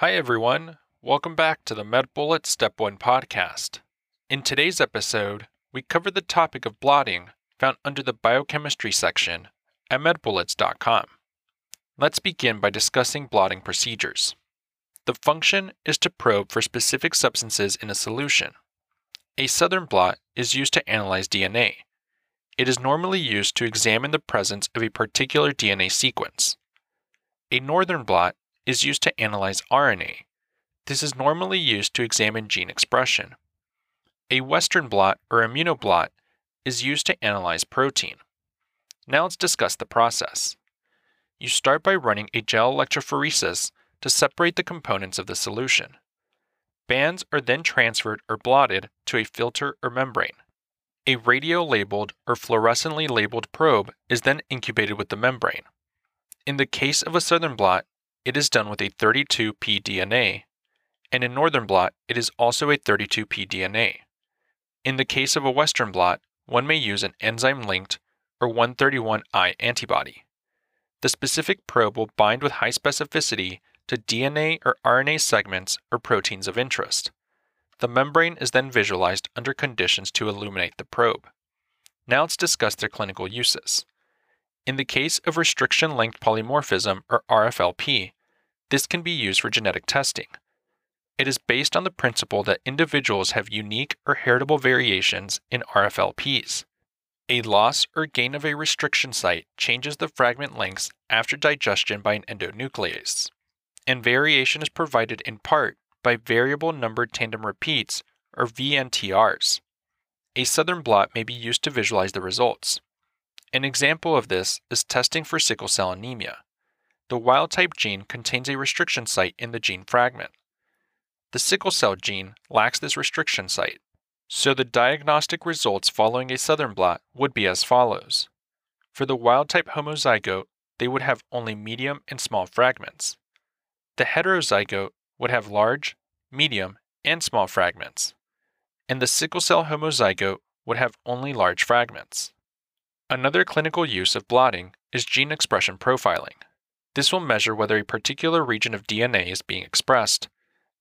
Hi, everyone. Welcome back to the MedBullet Step 1 podcast. In today's episode, we cover the topic of blotting found under the biochemistry section at medbullets.com. Let's begin by discussing blotting procedures. The function is to probe for specific substances in a solution. A southern blot is used to analyze DNA. It is normally used to examine the presence of a particular DNA sequence. A northern blot is used to analyze RNA. This is normally used to examine gene expression. A western blot or immunoblot is used to analyze protein. Now let's discuss the process. You start by running a gel electrophoresis to separate the components of the solution. Bands are then transferred or blotted to a filter or membrane. A radio labeled or fluorescently labeled probe is then incubated with the membrane. In the case of a southern blot, it is done with a 32p DNA, and in northern blot, it is also a 32p DNA. In the case of a western blot, one may use an enzyme linked or 131I antibody. The specific probe will bind with high specificity to DNA or RNA segments or proteins of interest. The membrane is then visualized under conditions to illuminate the probe. Now let's discuss their clinical uses. In the case of restriction length polymorphism or RFLP, this can be used for genetic testing. It is based on the principle that individuals have unique or heritable variations in RFLPs. A loss or gain of a restriction site changes the fragment lengths after digestion by an endonuclease and variation is provided in part by variable numbered tandem repeats, or VNTRs. A southern blot may be used to visualize the results. An example of this is testing for sickle cell anemia. The wild type gene contains a restriction site in the gene fragment. The sickle cell gene lacks this restriction site, so the diagnostic results following a southern blot would be as follows. For the wild type homozygote, they would have only medium and small fragments. The heterozygote would have large, medium, and small fragments, and the sickle cell homozygote would have only large fragments. Another clinical use of blotting is gene expression profiling. This will measure whether a particular region of DNA is being expressed,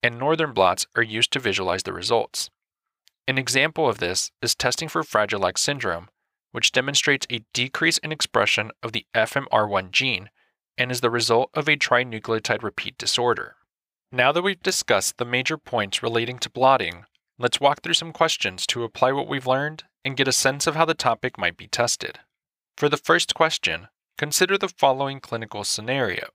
and northern blots are used to visualize the results. An example of this is testing for Fragile X syndrome, which demonstrates a decrease in expression of the FMR1 gene and is the result of a trinucleotide repeat disorder. Now that we've discussed the major points relating to blotting, let's walk through some questions to apply what we've learned and get a sense of how the topic might be tested. For the first question, consider the following clinical scenario.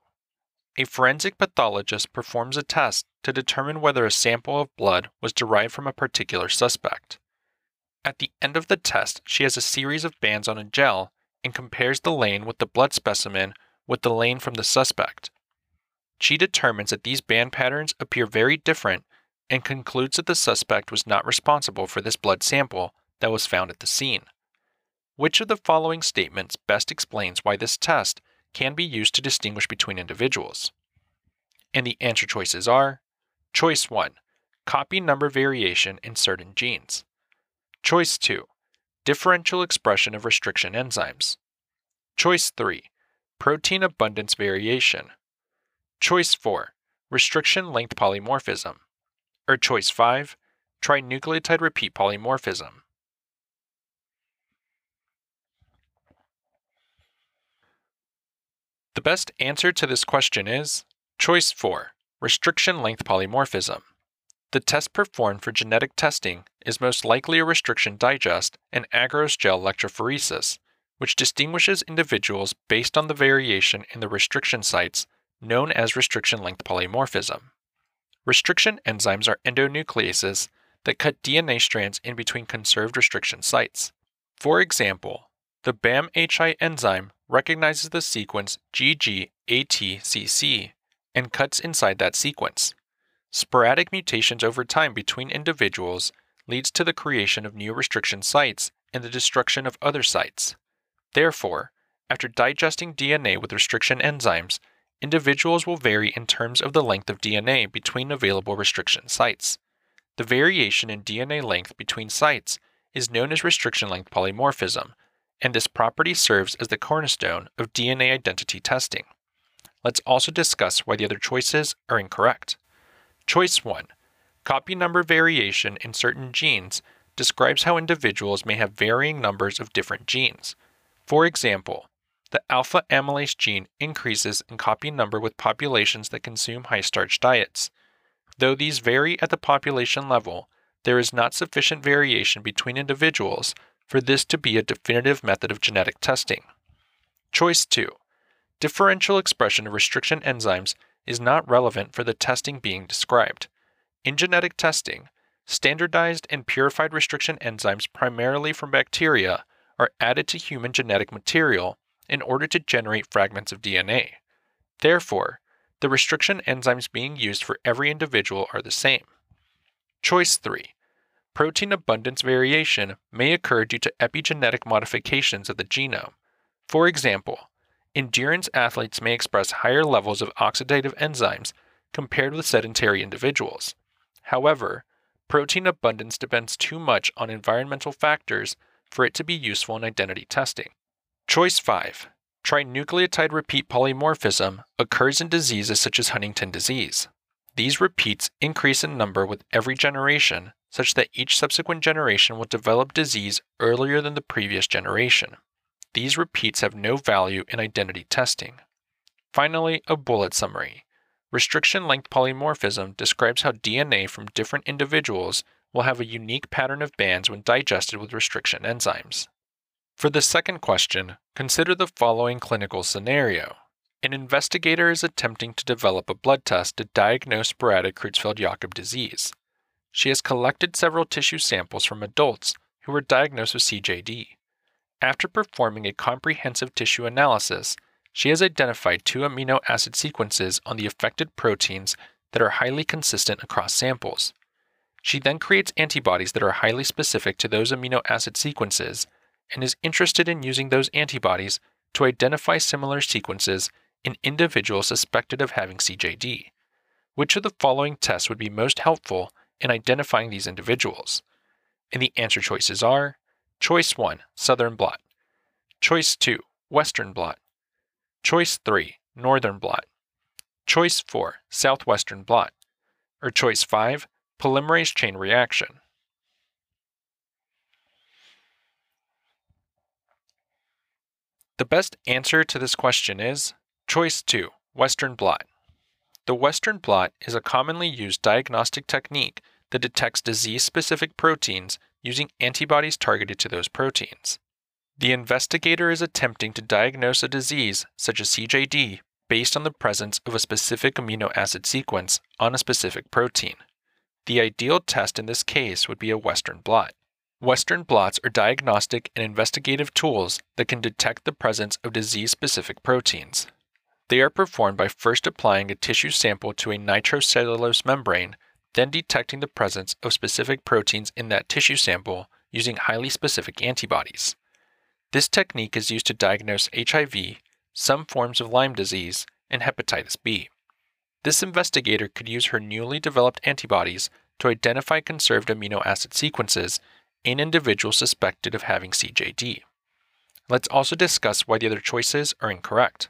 A forensic pathologist performs a test to determine whether a sample of blood was derived from a particular suspect. At the end of the test, she has a series of bands on a gel and compares the lane with the blood specimen with the lane from the suspect. She determines that these band patterns appear very different and concludes that the suspect was not responsible for this blood sample that was found at the scene. Which of the following statements best explains why this test can be used to distinguish between individuals? And the answer choices are Choice 1 Copy number variation in certain genes. Choice 2 Differential expression of restriction enzymes. Choice 3 Protein abundance variation. Choice 4 Restriction length polymorphism. Or choice 5 Trinucleotide repeat polymorphism. The best answer to this question is choice 4 Restriction length polymorphism. The test performed for genetic testing is most likely a restriction digest and agarose gel electrophoresis which distinguishes individuals based on the variation in the restriction sites known as restriction length polymorphism. Restriction enzymes are endonucleases that cut DNA strands in between conserved restriction sites. For example, the BamHI enzyme recognizes the sequence GGATCC and cuts inside that sequence. Sporadic mutations over time between individuals leads to the creation of new restriction sites and the destruction of other sites. Therefore, after digesting DNA with restriction enzymes, individuals will vary in terms of the length of DNA between available restriction sites. The variation in DNA length between sites is known as restriction length polymorphism, and this property serves as the cornerstone of DNA identity testing. Let's also discuss why the other choices are incorrect. Choice 1 Copy number variation in certain genes describes how individuals may have varying numbers of different genes. For example, the alpha amylase gene increases in copy number with populations that consume high starch diets. Though these vary at the population level, there is not sufficient variation between individuals for this to be a definitive method of genetic testing. Choice 2 Differential expression of restriction enzymes is not relevant for the testing being described. In genetic testing, standardized and purified restriction enzymes primarily from bacteria are added to human genetic material in order to generate fragments of DNA. Therefore, the restriction enzymes being used for every individual are the same. Choice 3. Protein abundance variation may occur due to epigenetic modifications of the genome. For example, endurance athletes may express higher levels of oxidative enzymes compared with sedentary individuals. However, protein abundance depends too much on environmental factors for it to be useful in identity testing. Choice 5. Trinucleotide repeat polymorphism occurs in diseases such as Huntington disease. These repeats increase in number with every generation, such that each subsequent generation will develop disease earlier than the previous generation. These repeats have no value in identity testing. Finally, a bullet summary. Restriction length polymorphism describes how DNA from different individuals will have a unique pattern of bands when digested with restriction enzymes. For the second question, consider the following clinical scenario. An investigator is attempting to develop a blood test to diagnose sporadic Creutzfeldt Jakob disease. She has collected several tissue samples from adults who were diagnosed with CJD. After performing a comprehensive tissue analysis, she has identified two amino acid sequences on the affected proteins that are highly consistent across samples. She then creates antibodies that are highly specific to those amino acid sequences and is interested in using those antibodies to identify similar sequences in individuals suspected of having CJD. Which of the following tests would be most helpful in identifying these individuals? And the answer choices are Choice 1, Southern blot. Choice 2, Western blot. Choice 3, Northern blot. Choice 4, Southwestern blot. Or choice 5, Polymerase chain reaction. The best answer to this question is choice 2, Western blot. The Western blot is a commonly used diagnostic technique that detects disease specific proteins using antibodies targeted to those proteins. The investigator is attempting to diagnose a disease, such as CJD, based on the presence of a specific amino acid sequence on a specific protein. The ideal test in this case would be a Western blot. Western blots are diagnostic and investigative tools that can detect the presence of disease specific proteins. They are performed by first applying a tissue sample to a nitrocellulose membrane, then detecting the presence of specific proteins in that tissue sample using highly specific antibodies. This technique is used to diagnose HIV, some forms of Lyme disease, and hepatitis B. This investigator could use her newly developed antibodies to identify conserved amino acid sequences in individuals suspected of having CJD. Let's also discuss why the other choices are incorrect.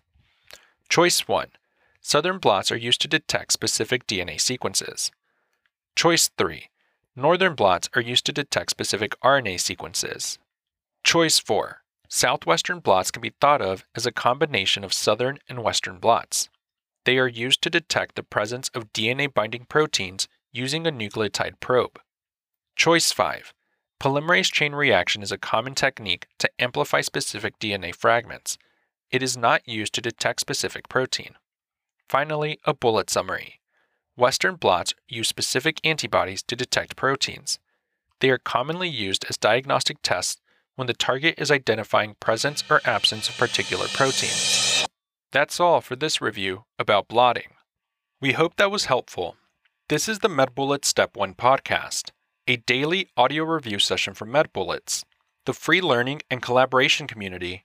Choice 1 Southern blots are used to detect specific DNA sequences. Choice 3 Northern blots are used to detect specific RNA sequences. Choice 4 Southwestern blots can be thought of as a combination of southern and western blots. They are used to detect the presence of DNA binding proteins using a nucleotide probe. Choice 5. Polymerase chain reaction is a common technique to amplify specific DNA fragments. It is not used to detect specific protein. Finally, a bullet summary. Western blots use specific antibodies to detect proteins. They are commonly used as diagnostic tests when the target is identifying presence or absence of particular proteins. That's all for this review about blotting. We hope that was helpful. This is the MedBullets Step 1 podcast, a daily audio review session for MedBullets, the free learning and collaboration community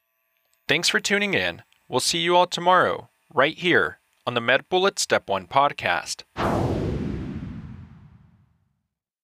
Thanks for tuning in. We'll see you all tomorrow, right here on the Med MedBullet Step 1 podcast.